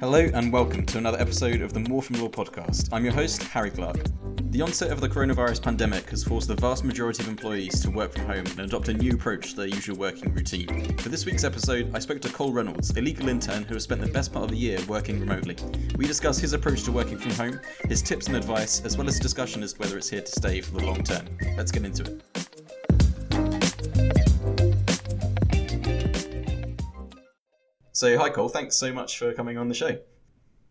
Hello and welcome to another episode of the More from Law podcast. I'm your host, Harry Clark. The onset of the coronavirus pandemic has forced the vast majority of employees to work from home and adopt a new approach to their usual working routine. For this week's episode, I spoke to Cole Reynolds, a legal intern who has spent the best part of the year working remotely. We discuss his approach to working from home, his tips and advice, as well as a discussion as to whether it's here to stay for the long term. Let's get into it. So, hi Cole, thanks so much for coming on the show.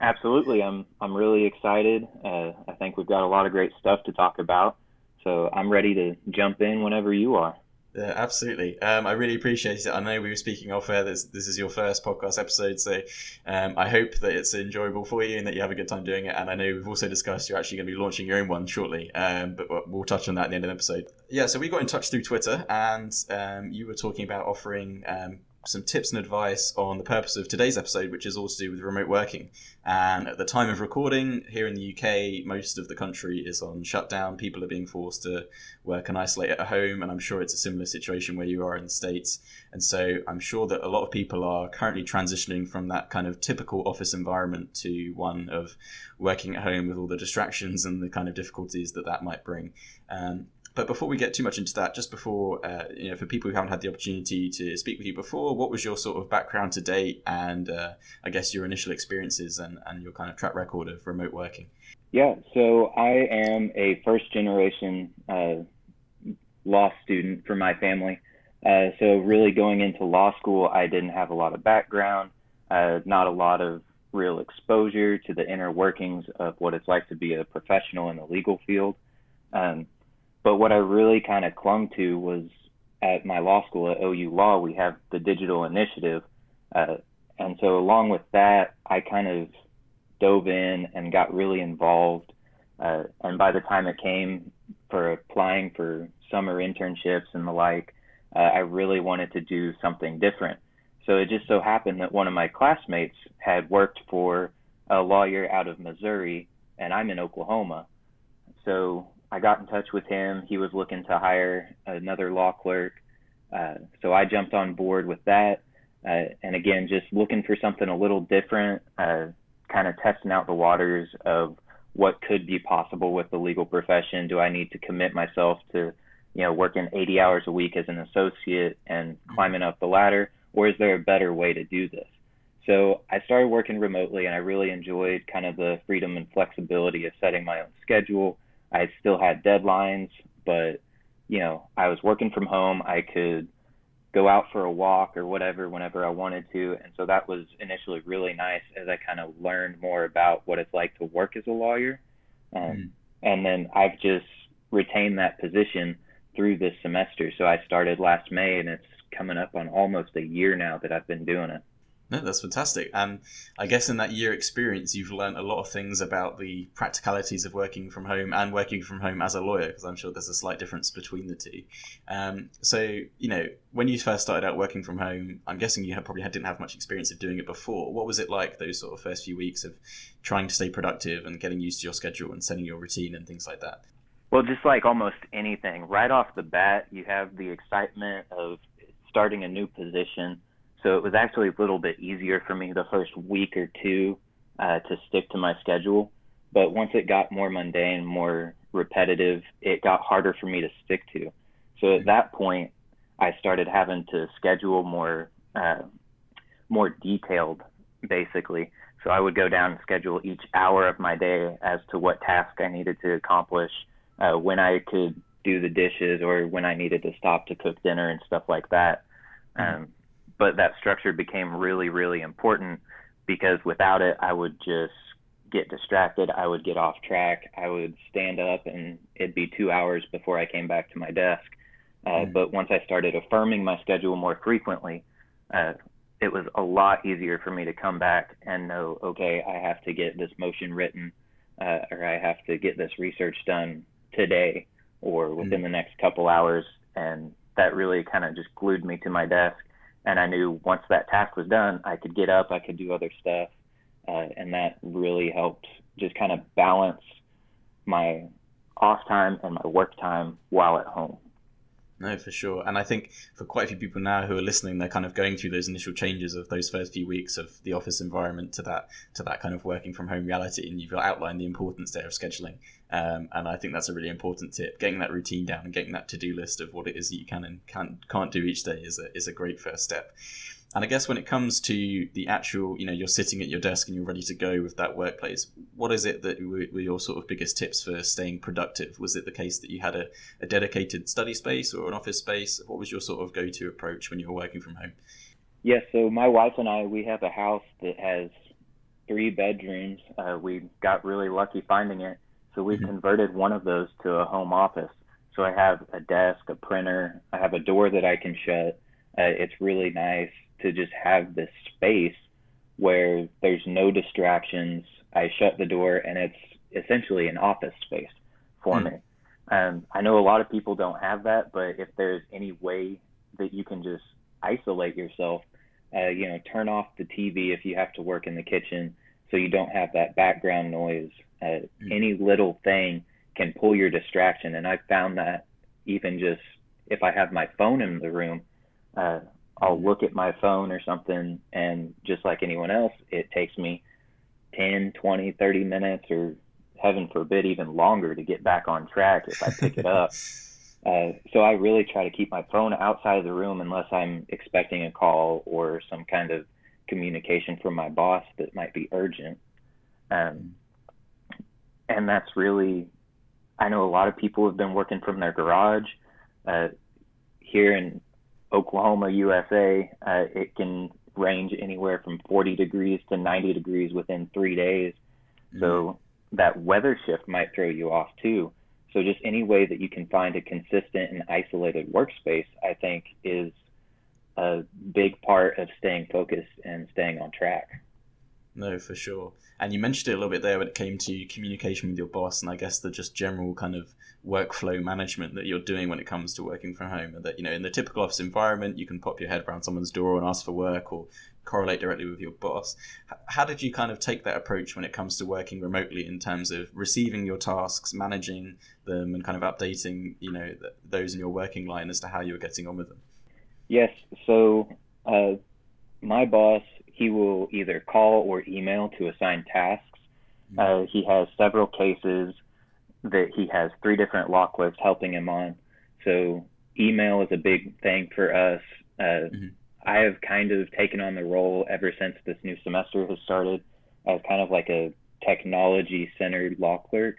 Absolutely, I'm I'm really excited. Uh, I think we've got a lot of great stuff to talk about, so I'm ready to jump in whenever you are. Yeah, absolutely. Um, I really appreciate it. I know we were speaking off air. This, this is your first podcast episode, so um, I hope that it's enjoyable for you and that you have a good time doing it. And I know we've also discussed you're actually going to be launching your own one shortly, um, but we'll touch on that at the end of the episode. Yeah, so we got in touch through Twitter, and um, you were talking about offering um, some tips and advice on the purpose of today's episode, which is all to do with remote working. And at the time of recording, here in the UK, most of the country is on shutdown. People are being forced to work and isolate at home, and I'm sure it's a similar situation where you are in the States. And so I'm sure that a lot of people are currently transitioning from that kind of typical office environment to one of working at home with all the distractions and the kind of difficulties that that might bring. Um, but before we get too much into that, just before, uh, you know, for people who haven't had the opportunity to speak with you before, what was your sort of background to date and uh, I guess your initial experiences and, and your kind of track record of remote working? Yeah, so I am a first generation uh, law student for my family. Uh, so, really going into law school, I didn't have a lot of background, uh, not a lot of real exposure to the inner workings of what it's like to be a professional in the legal field. Um, but what I really kind of clung to was at my law school at OU Law, we have the digital initiative. Uh, and so, along with that, I kind of dove in and got really involved. Uh, and by the time it came for applying for summer internships and the like, uh, I really wanted to do something different. So it just so happened that one of my classmates had worked for a lawyer out of Missouri, and I'm in Oklahoma. So I got in touch with him. He was looking to hire another law clerk. Uh, so I jumped on board with that. Uh, and again, just looking for something a little different, uh, kind of testing out the waters of what could be possible with the legal profession. Do I need to commit myself to, you know, working 80 hours a week as an associate and climbing up the ladder, or is there a better way to do this? So I started working remotely, and I really enjoyed kind of the freedom and flexibility of setting my own schedule I still had deadlines, but you know, I was working from home. I could go out for a walk or whatever whenever I wanted to. And so that was initially really nice as I kind of learned more about what it's like to work as a lawyer. Um, mm. And then I've just retained that position through this semester. So I started last May and it's coming up on almost a year now that I've been doing it. No, that's fantastic. And I guess in that year experience, you've learned a lot of things about the practicalities of working from home and working from home as a lawyer, because I'm sure there's a slight difference between the two. Um, so, you know, when you first started out working from home, I'm guessing you probably didn't have much experience of doing it before. What was it like those sort of first few weeks of trying to stay productive and getting used to your schedule and setting your routine and things like that? Well, just like almost anything, right off the bat, you have the excitement of starting a new position so it was actually a little bit easier for me the first week or two uh, to stick to my schedule. But once it got more mundane, more repetitive, it got harder for me to stick to. So at that point, I started having to schedule more, uh, more detailed, basically. So I would go down and schedule each hour of my day as to what task I needed to accomplish, uh, when I could do the dishes, or when I needed to stop to cook dinner and stuff like that. Mm-hmm. Um, but that structure became really really important because without it I would just get distracted. I would get off track. I would stand up and it'd be 2 hours before I came back to my desk. Uh, mm. but once I started affirming my schedule more frequently uh, it was a lot easier for me to come back and know okay I have to get this motion written uh, or I have to get this research done today or within mm. the next couple hours. And that really kind of just glued me to my desk and I knew once that task was done, I could get up, I could do other stuff, uh, and that really helped just kind of balance my off time and my work time while at home. No, for sure. And I think for quite a few people now who are listening, they're kind of going through those initial changes of those first few weeks of the office environment to that to that kind of working from home reality. And you've outlined the importance there of scheduling. Um, and I think that's a really important tip. Getting that routine down and getting that to do list of what it is that you can and can't, can't do each day is a, is a great first step. And I guess when it comes to the actual, you know, you're sitting at your desk and you're ready to go with that workplace, what is it that were your sort of biggest tips for staying productive? Was it the case that you had a, a dedicated study space or an office space? What was your sort of go to approach when you were working from home? Yes, yeah, so my wife and I, we have a house that has three bedrooms. Uh, we got really lucky finding it. So we mm-hmm. converted one of those to a home office. So I have a desk, a printer, I have a door that I can shut. Uh, it's really nice to just have this space where there's no distractions. I shut the door and it's essentially an office space for mm. me. Um, I know a lot of people don't have that, but if there's any way that you can just isolate yourself, uh, you know, turn off the TV if you have to work in the kitchen so you don't have that background noise. Uh, mm. Any little thing can pull your distraction. And I found that even just if I have my phone in the room, uh, I'll look at my phone or something, and just like anyone else, it takes me 10, 20, 30 minutes, or heaven forbid, even longer to get back on track if I pick it up. Uh, so I really try to keep my phone outside of the room unless I'm expecting a call or some kind of communication from my boss that might be urgent. Um, and that's really, I know a lot of people have been working from their garage. Uh, here in Oklahoma, USA, uh, it can range anywhere from 40 degrees to 90 degrees within three days. Mm-hmm. So that weather shift might throw you off too. So just any way that you can find a consistent and isolated workspace, I think, is a big part of staying focused and staying on track. No, for sure. And you mentioned it a little bit there when it came to communication with your boss, and I guess the just general kind of workflow management that you're doing when it comes to working from home. And that you know, in the typical office environment, you can pop your head around someone's door and ask for work, or correlate directly with your boss. How did you kind of take that approach when it comes to working remotely in terms of receiving your tasks, managing them, and kind of updating, you know, those in your working line as to how you were getting on with them? Yes. So uh, my boss he will either call or email to assign tasks. Mm-hmm. Uh, he has several cases that he has three different law clerks helping him on. So email is a big thing for us. Uh, mm-hmm. I have kind of taken on the role ever since this new semester has started as kind of like a technology centered law clerk.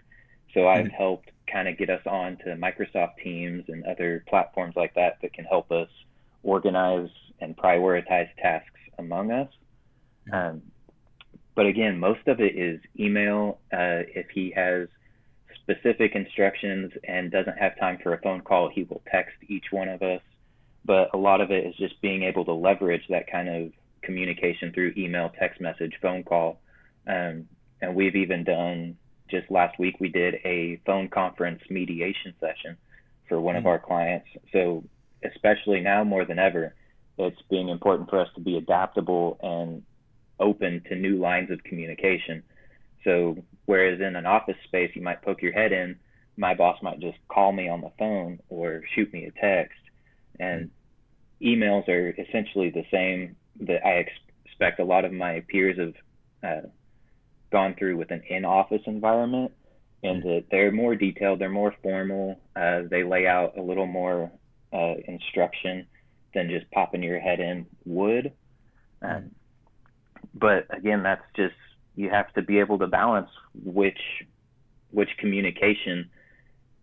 So I've mm-hmm. helped kind of get us on to Microsoft Teams and other platforms like that that can help us organize and prioritize tasks among us. Um, but again, most of it is email. Uh, if he has specific instructions and doesn't have time for a phone call, he will text each one of us. But a lot of it is just being able to leverage that kind of communication through email, text message, phone call. Um, and we've even done just last week, we did a phone conference mediation session for one mm-hmm. of our clients. So, especially now more than ever, it's being important for us to be adaptable and open to new lines of communication. So whereas in an office space you might poke your head in, my boss might just call me on the phone or shoot me a text. And emails are essentially the same that I expect a lot of my peers have uh, gone through with an in-office environment, and that they're more detailed, they're more formal, uh, they lay out a little more uh, instruction than just popping your head in would. Um, but again, that's just you have to be able to balance which which communication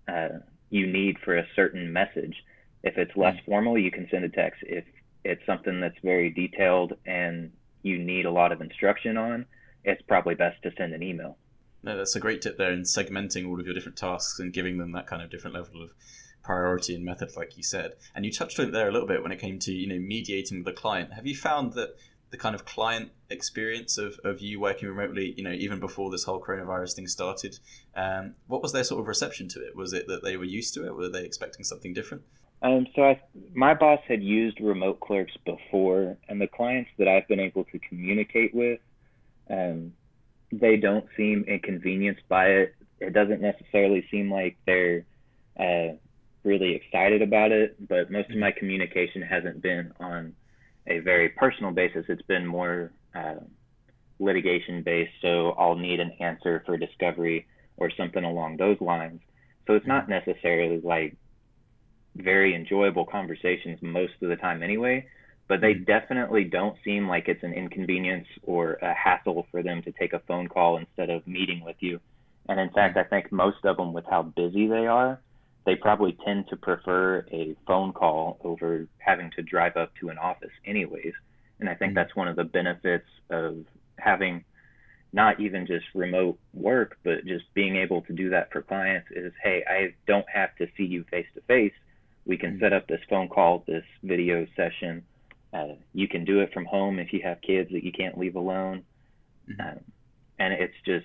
uh, you need for a certain message. If it's less mm. formal, you can send a text. If it's something that's very detailed and you need a lot of instruction on, it's probably best to send an email. No, that's a great tip there in segmenting all of your different tasks and giving them that kind of different level of priority and method, like you said. And you touched on it there a little bit when it came to you know mediating with a client. Have you found that the kind of client experience of, of you working remotely, you know, even before this whole coronavirus thing started, um, what was their sort of reception to it? Was it that they were used to it? Were they expecting something different? Um, so I, my boss had used remote clerks before, and the clients that I've been able to communicate with, um, they don't seem inconvenienced by it. It doesn't necessarily seem like they're uh, really excited about it, but most of my communication hasn't been on a very personal basis. It's been more uh, litigation based, so I'll need an answer for discovery or something along those lines. So it's not necessarily like very enjoyable conversations most of the time anyway, but they definitely don't seem like it's an inconvenience or a hassle for them to take a phone call instead of meeting with you. And in fact, I think most of them, with how busy they are, they probably tend to prefer a phone call over having to drive up to an office, anyways. And I think mm-hmm. that's one of the benefits of having not even just remote work, but just being able to do that for clients is hey, I don't have to see you face to face. We can mm-hmm. set up this phone call, this video session. Uh, you can do it from home if you have kids that you can't leave alone. Mm-hmm. Um, and it's just,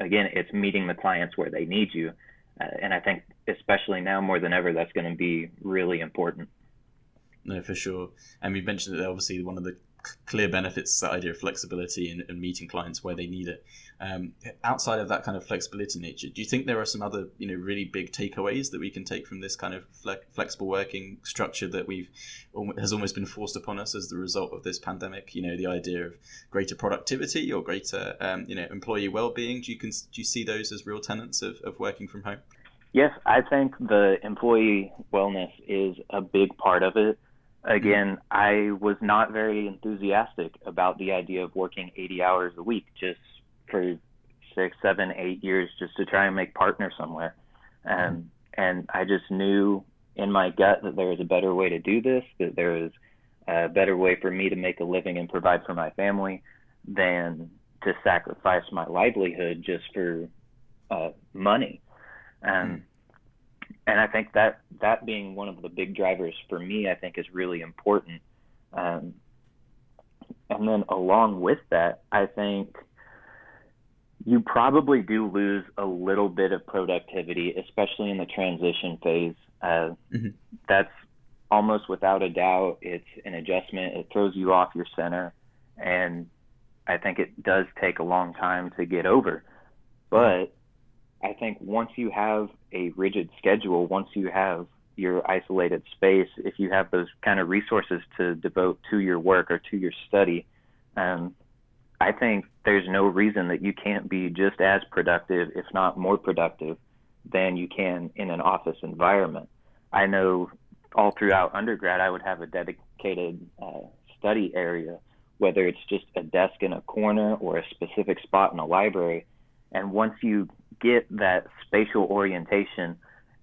again, it's meeting the clients where they need you. Uh, and I think, especially now more than ever, that's going to be really important. No, for sure. And we've mentioned that obviously one of the clear benefits to that idea of flexibility and, and, meeting clients where they need it. Um, outside of that kind of flexibility nature, do you think there are some other you know really big takeaways that we can take from this kind of fle- flexible working structure that we've has almost been forced upon us as the result of this pandemic? You know, the idea of greater productivity or greater um, you know employee well being. Do you can do you see those as real tenets of, of working from home? Yes, I think the employee wellness is a big part of it again, I was not very enthusiastic about the idea of working 80 hours a week just for six, seven, eight years just to try and make partner somewhere. And, and I just knew in my gut that there was a better way to do this, that there was a better way for me to make a living and provide for my family than to sacrifice my livelihood just for uh, money. And and I think that that being one of the big drivers for me, I think is really important. Um, and then along with that, I think you probably do lose a little bit of productivity, especially in the transition phase. Uh, mm-hmm. That's almost without a doubt. It's an adjustment. It throws you off your center, and I think it does take a long time to get over. But I think once you have a rigid schedule, once you have your isolated space, if you have those kind of resources to devote to your work or to your study, um, I think there's no reason that you can't be just as productive, if not more productive, than you can in an office environment. I know all throughout undergrad, I would have a dedicated uh, study area, whether it's just a desk in a corner or a specific spot in a library. And once you get that spatial orientation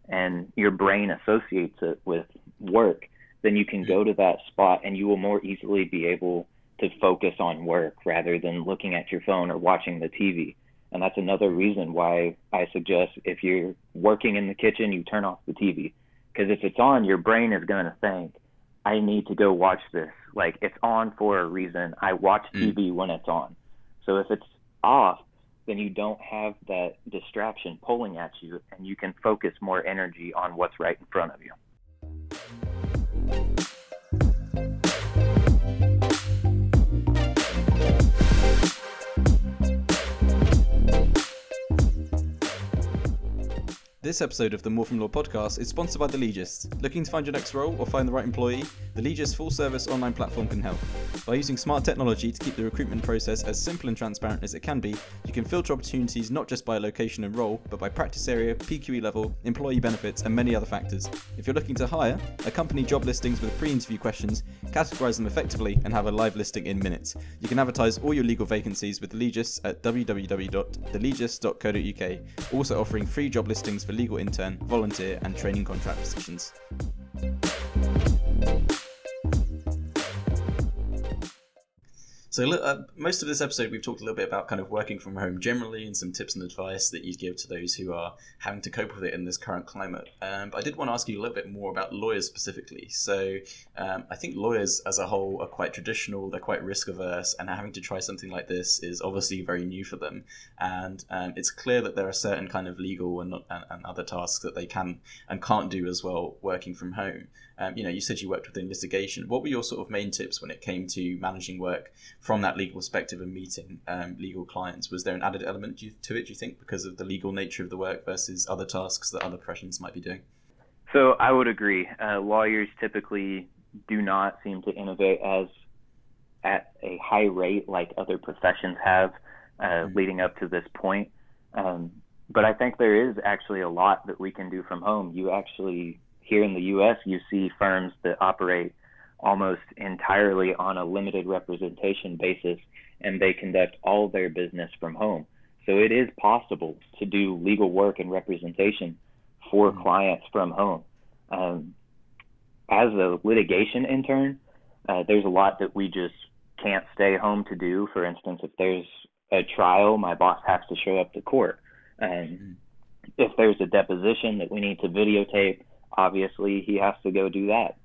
and your brain associates it with work, then you can go to that spot and you will more easily be able to focus on work rather than looking at your phone or watching the TV. And that's another reason why I suggest if you're working in the kitchen, you turn off the TV. Because if it's on, your brain is going to think, I need to go watch this. Like it's on for a reason. I watch TV mm. when it's on. So if it's off, then you don't have that distraction pulling at you and you can focus more energy on what's right in front of you. This episode of the More From Law podcast is sponsored by The Legist. Looking to find your next role or find the right employee? The Legist full service online platform can help. By using smart technology to keep the recruitment process as simple and transparent as it can be, you can filter opportunities not just by location and role, but by practice area, PQE level, employee benefits, and many other factors. If you're looking to hire, accompany job listings with pre interview questions, categorize them effectively, and have a live listing in minutes. You can advertise all your legal vacancies with The Legist at www.thelegist.co.uk, also offering free job listings for legal intern, volunteer, and training contract positions. So uh, most of this episode, we've talked a little bit about kind of working from home generally, and some tips and advice that you'd give to those who are having to cope with it in this current climate. Um, but I did want to ask you a little bit more about lawyers specifically. So um, I think lawyers as a whole are quite traditional; they're quite risk averse, and having to try something like this is obviously very new for them. And um, it's clear that there are certain kind of legal and, and, and other tasks that they can and can't do as well working from home. Um, you know, you said you worked within litigation. What were your sort of main tips when it came to managing work from that legal perspective and meeting um, legal clients? Was there an added element to it, do you think, because of the legal nature of the work versus other tasks that other professions might be doing? So I would agree. Uh, lawyers typically do not seem to innovate as at a high rate like other professions have uh, mm-hmm. leading up to this point. Um, but I think there is actually a lot that we can do from home. You actually here in the U.S. you see firms that operate almost entirely on a limited representation basis, and they conduct all their business from home. So it is possible to do legal work and representation for mm-hmm. clients from home. Um, as a litigation intern, uh, there's a lot that we just can't stay home to do. For instance, if there's a trial, my boss has to show up to court. And mm-hmm. if there's a deposition that we need to videotape, obviously he has to go do that.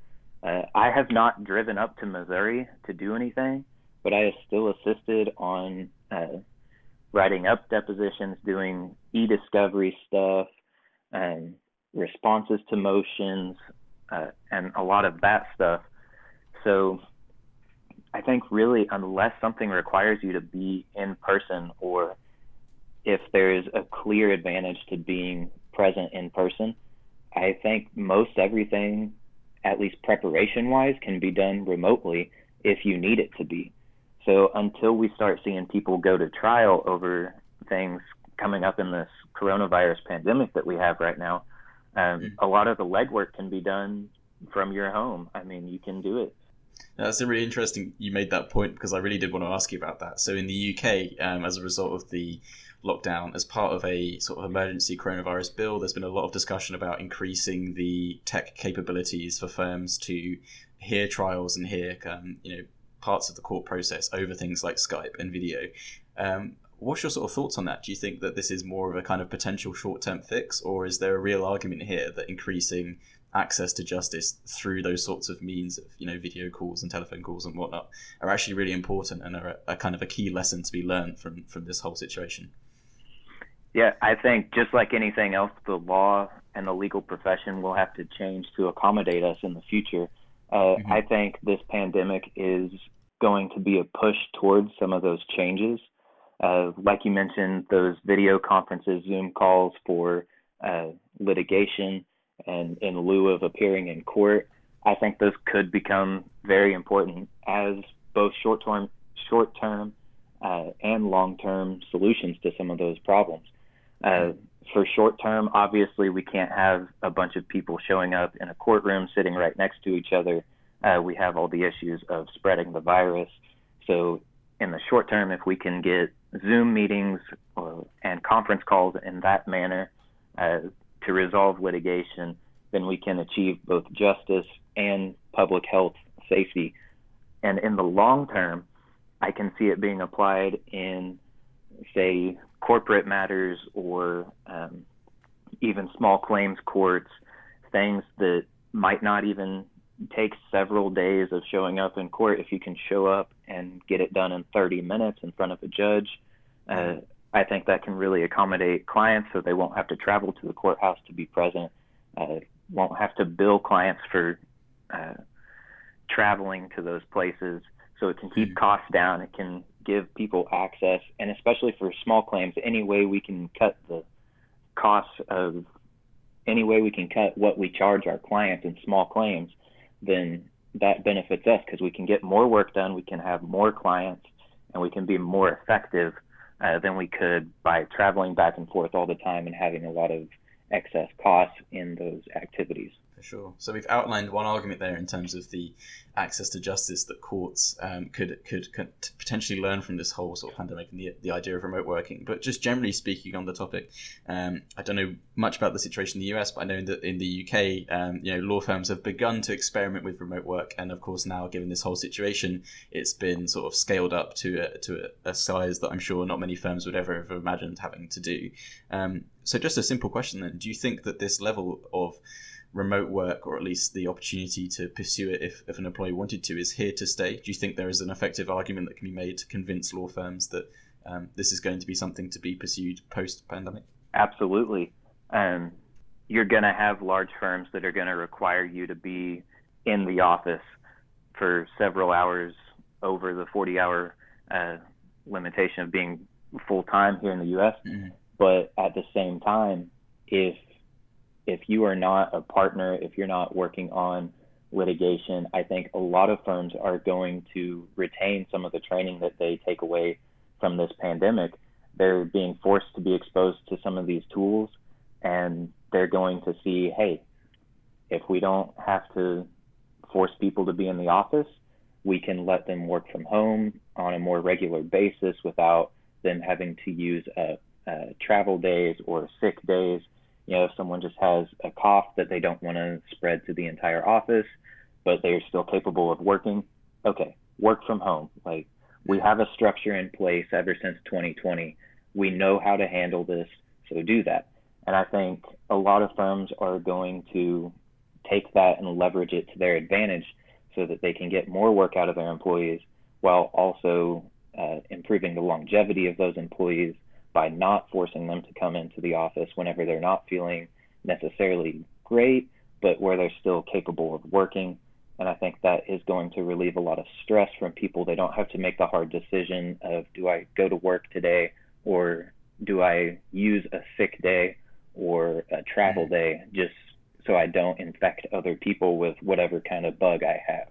Uh, I have not driven up to Missouri to do anything, but I have still assisted on uh, writing up depositions, doing e-discovery stuff, and responses to motions, uh, and a lot of that stuff. So I think really, unless something requires you to be in person, or if there is a clear advantage to being present in person, I think most everything, at least preparation wise, can be done remotely if you need it to be. So until we start seeing people go to trial over things coming up in this coronavirus pandemic that we have right now, um, mm-hmm. a lot of the legwork can be done from your home. I mean, you can do it. That's a really interesting. You made that point because I really did want to ask you about that. So in the UK, um, as a result of the lockdown, as part of a sort of emergency coronavirus bill, there's been a lot of discussion about increasing the tech capabilities for firms to hear trials and hear, um, you know, parts of the court process over things like Skype and video. Um, what's your sort of thoughts on that? Do you think that this is more of a kind of potential short-term fix, or is there a real argument here that increasing access to justice through those sorts of means of you know video calls and telephone calls and whatnot are actually really important and are a, a kind of a key lesson to be learned from from this whole situation? Yeah, I think just like anything else, the law and the legal profession will have to change to accommodate us in the future. Uh, mm-hmm. I think this pandemic is going to be a push towards some of those changes. Uh, like you mentioned, those video conferences, Zoom calls for uh, litigation, and in lieu of appearing in court, I think those could become very important as both short-term, short-term, uh, and long-term solutions to some of those problems. Uh, for short term, obviously, we can't have a bunch of people showing up in a courtroom sitting right next to each other. Uh, we have all the issues of spreading the virus. So, in the short term, if we can get Zoom meetings or, and conference calls in that manner uh, to resolve litigation, then we can achieve both justice and public health safety. And in the long term, I can see it being applied in, say, corporate matters or um, even small claims courts, things that might not even take several days of showing up in court. If you can show up and get it done in 30 minutes in front of a judge, uh, I think that can really accommodate clients so they won't have to travel to the courthouse to be present, uh, won't have to bill clients for uh, traveling to those places. So it can keep mm-hmm. costs down. It can give people access, and especially for small claims, any way we can cut the costs of any way we can cut what we charge our clients in small claims, then that benefits us because we can get more work done, we can have more clients, and we can be more effective uh, than we could by traveling back and forth all the time and having a lot of excess costs in those activities for sure. So we've outlined one argument there in terms of the access to justice that courts um, could, could, could potentially learn from this whole sort of pandemic and the, the idea of remote working. But just generally speaking on the topic, um, I don't know much about the situation in the US, but I know that in the UK, um, you know, law firms have begun to experiment with remote work, and of course now, given this whole situation, it's been sort of scaled up to a, to a, a size that I'm sure not many firms would ever have imagined having to do. Um, so just a simple question then: Do you think that this level of remote work, or at least the opportunity to pursue it if, if an employee wanted to, is here to stay? Do you think there is an effective argument that can be made to convince law firms that um, this is going to be something to be pursued post pandemic? Absolutely. Um, you're going to have large firms that are going to require you to be in the office for several hours over the 40 hour uh, limitation of being full time here in the US. Mm-hmm. But at the same time, if if you are not a partner, if you're not working on litigation, I think a lot of firms are going to retain some of the training that they take away from this pandemic. They're being forced to be exposed to some of these tools, and they're going to see, hey, if we don't have to force people to be in the office, we can let them work from home on a more regular basis without them having to use a, a travel days or sick days. You know, if someone just has a cough that they don't want to spread to the entire office, but they're still capable of working, okay, work from home. Like we have a structure in place ever since 2020. We know how to handle this, so do that. And I think a lot of firms are going to take that and leverage it to their advantage so that they can get more work out of their employees while also uh, improving the longevity of those employees by not forcing them to come into the office whenever they're not feeling necessarily great, but where they're still capable of working. And I think that is going to relieve a lot of stress from people. They don't have to make the hard decision of do I go to work today or do I use a sick day or a travel mm-hmm. day just so I don't infect other people with whatever kind of bug I have.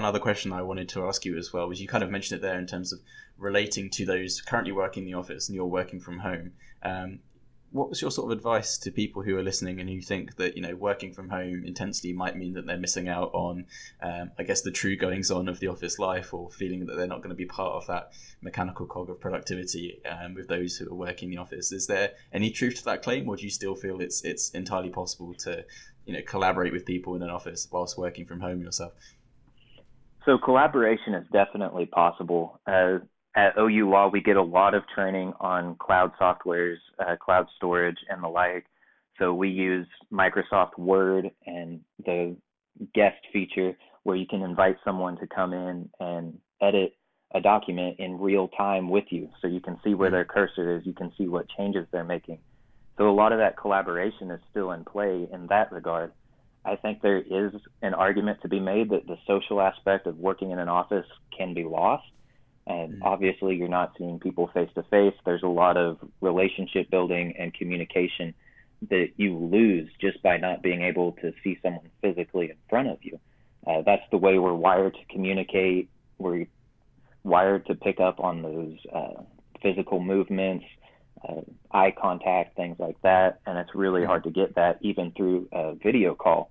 One other question I wanted to ask you as well was you kind of mentioned it there in terms of relating to those currently working in the office and you're working from home. Um, what was your sort of advice to people who are listening and who think that you know working from home intensely might mean that they're missing out on um, i guess the true goings on of the office life or feeling that they're not going to be part of that mechanical cog of productivity um, with those who are working in the office is there any truth to that claim or do you still feel it's it's entirely possible to you know collaborate with people in an office whilst working from home yourself so collaboration is definitely possible. Uh, at OU Law, we get a lot of training on cloud softwares, uh, cloud storage, and the like. So we use Microsoft Word and the guest feature where you can invite someone to come in and edit a document in real time with you. So you can see where their cursor is, you can see what changes they're making. So a lot of that collaboration is still in play in that regard. I think there is an argument to be made that the social aspect of working in an office can be lost and mm-hmm. obviously, you're not seeing people face to face. There's a lot of relationship building and communication that you lose just by not being able to see someone physically in front of you. Uh, that's the way we're wired to communicate. We're wired to pick up on those uh, physical movements, uh, eye contact, things like that. And it's really hard to get that even through a video call.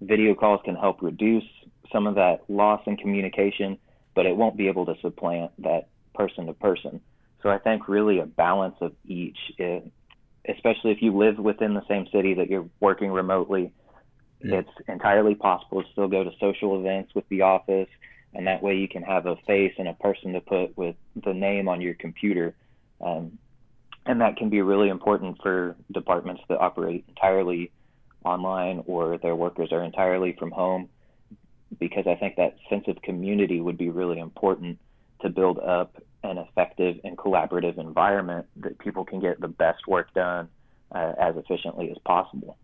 Video calls can help reduce some of that loss in communication but it won't be able to supplant that person to person. So I think really a balance of each, it, especially if you live within the same city that you're working remotely, mm. it's entirely possible to still go to social events with the office, and that way you can have a face and a person to put with the name on your computer. Um, and that can be really important for departments that operate entirely online or their workers are entirely from home because I think that sense of community would be really important to build up an effective and collaborative environment that people can get the best work done uh, as efficiently as possible.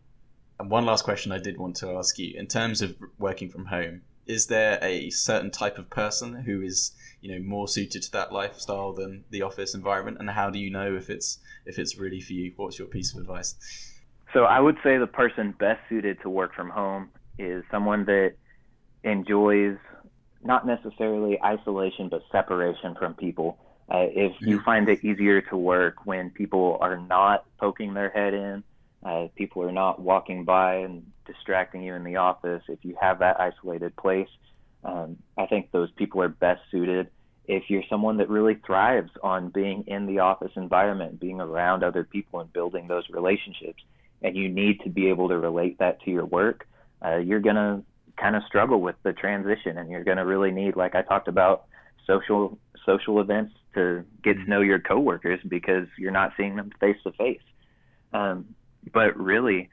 And one last question I did want to ask you in terms of working from home, is there a certain type of person who is you know more suited to that lifestyle than the office environment? And how do you know if it's if it's really for you? What's your piece of advice? So i would say the person best suited to work from home is someone that enjoys not necessarily isolation, but separation from people. Uh, if you find it easier to work when people are not poking their head in, uh, people are not walking by and distracting you in the office, if you have that isolated place, um, I think those people are best suited. If you're someone that really thrives on being in the office environment, being around other people and building those relationships, and you need to be able to relate that to your work, uh, you're going to kind of struggle with the transition and you're going to really need like I talked about social social events to get to know your coworkers because you're not seeing them face to face. Um, but really,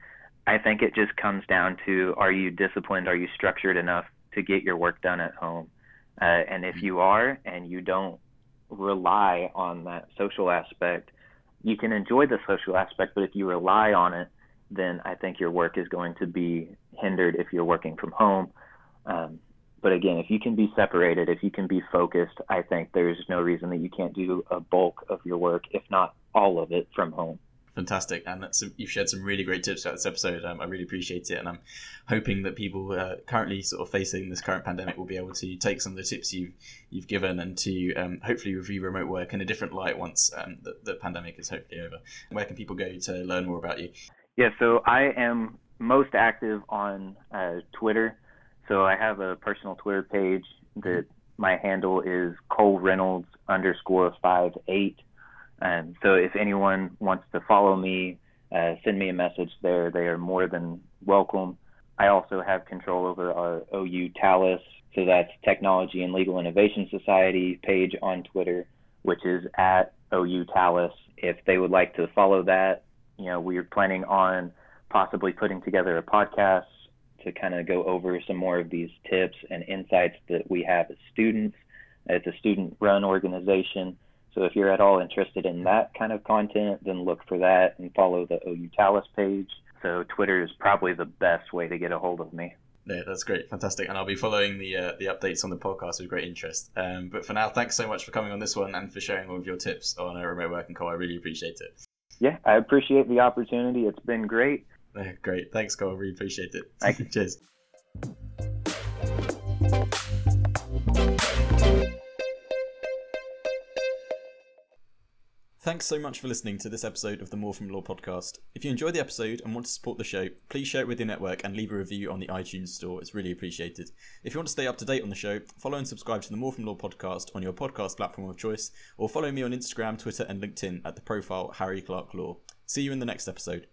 I think it just comes down to are you disciplined? Are you structured enough to get your work done at home? Uh, and if you are and you don't rely on that social aspect, you can enjoy the social aspect, but if you rely on it, then I think your work is going to be hindered if you're working from home. Um, but again, if you can be separated, if you can be focused, I think there's no reason that you can't do a bulk of your work, if not all of it, from home fantastic. And you've shared some really great tips throughout this episode. Um, i really appreciate it. And i'm hoping that people uh, currently sort of facing this current pandemic will be able to take some of the tips you've you've given and to um, hopefully review remote work in a different light once um, the, the pandemic is hopefully over. Where can people go to learn more about you? Yeah so i am most active on uh, twitter. So i have a personal twitter page that my handle is cole reynolds underscore five eight and so if anyone wants to follow me, uh, send me a message there. They are more than welcome. I also have control over our OU Talis, so that's Technology and Legal Innovation Society page on Twitter, which is at OU Talis. If they would like to follow that, you know, we're planning on possibly putting together a podcast to kind of go over some more of these tips and insights that we have as students. It's a student run organization. So if you're at all interested in that kind of content, then look for that and follow the OU Talis page. So Twitter is probably the best way to get a hold of me. Yeah, that's great, fantastic, and I'll be following the uh, the updates on the podcast with great interest. Um, but for now, thanks so much for coming on this one and for sharing all of your tips on a remote working call. I really appreciate it. Yeah, I appreciate the opportunity. It's been great. Yeah, great, thanks, Cole. I really appreciate it. Thank you. Cheers. Thanks so much for listening to this episode of the More From Law podcast. If you enjoyed the episode and want to support the show, please share it with your network and leave a review on the iTunes store. It's really appreciated. If you want to stay up to date on the show, follow and subscribe to the More From Law podcast on your podcast platform of choice, or follow me on Instagram, Twitter, and LinkedIn at the profile Harry Clark Law. See you in the next episode.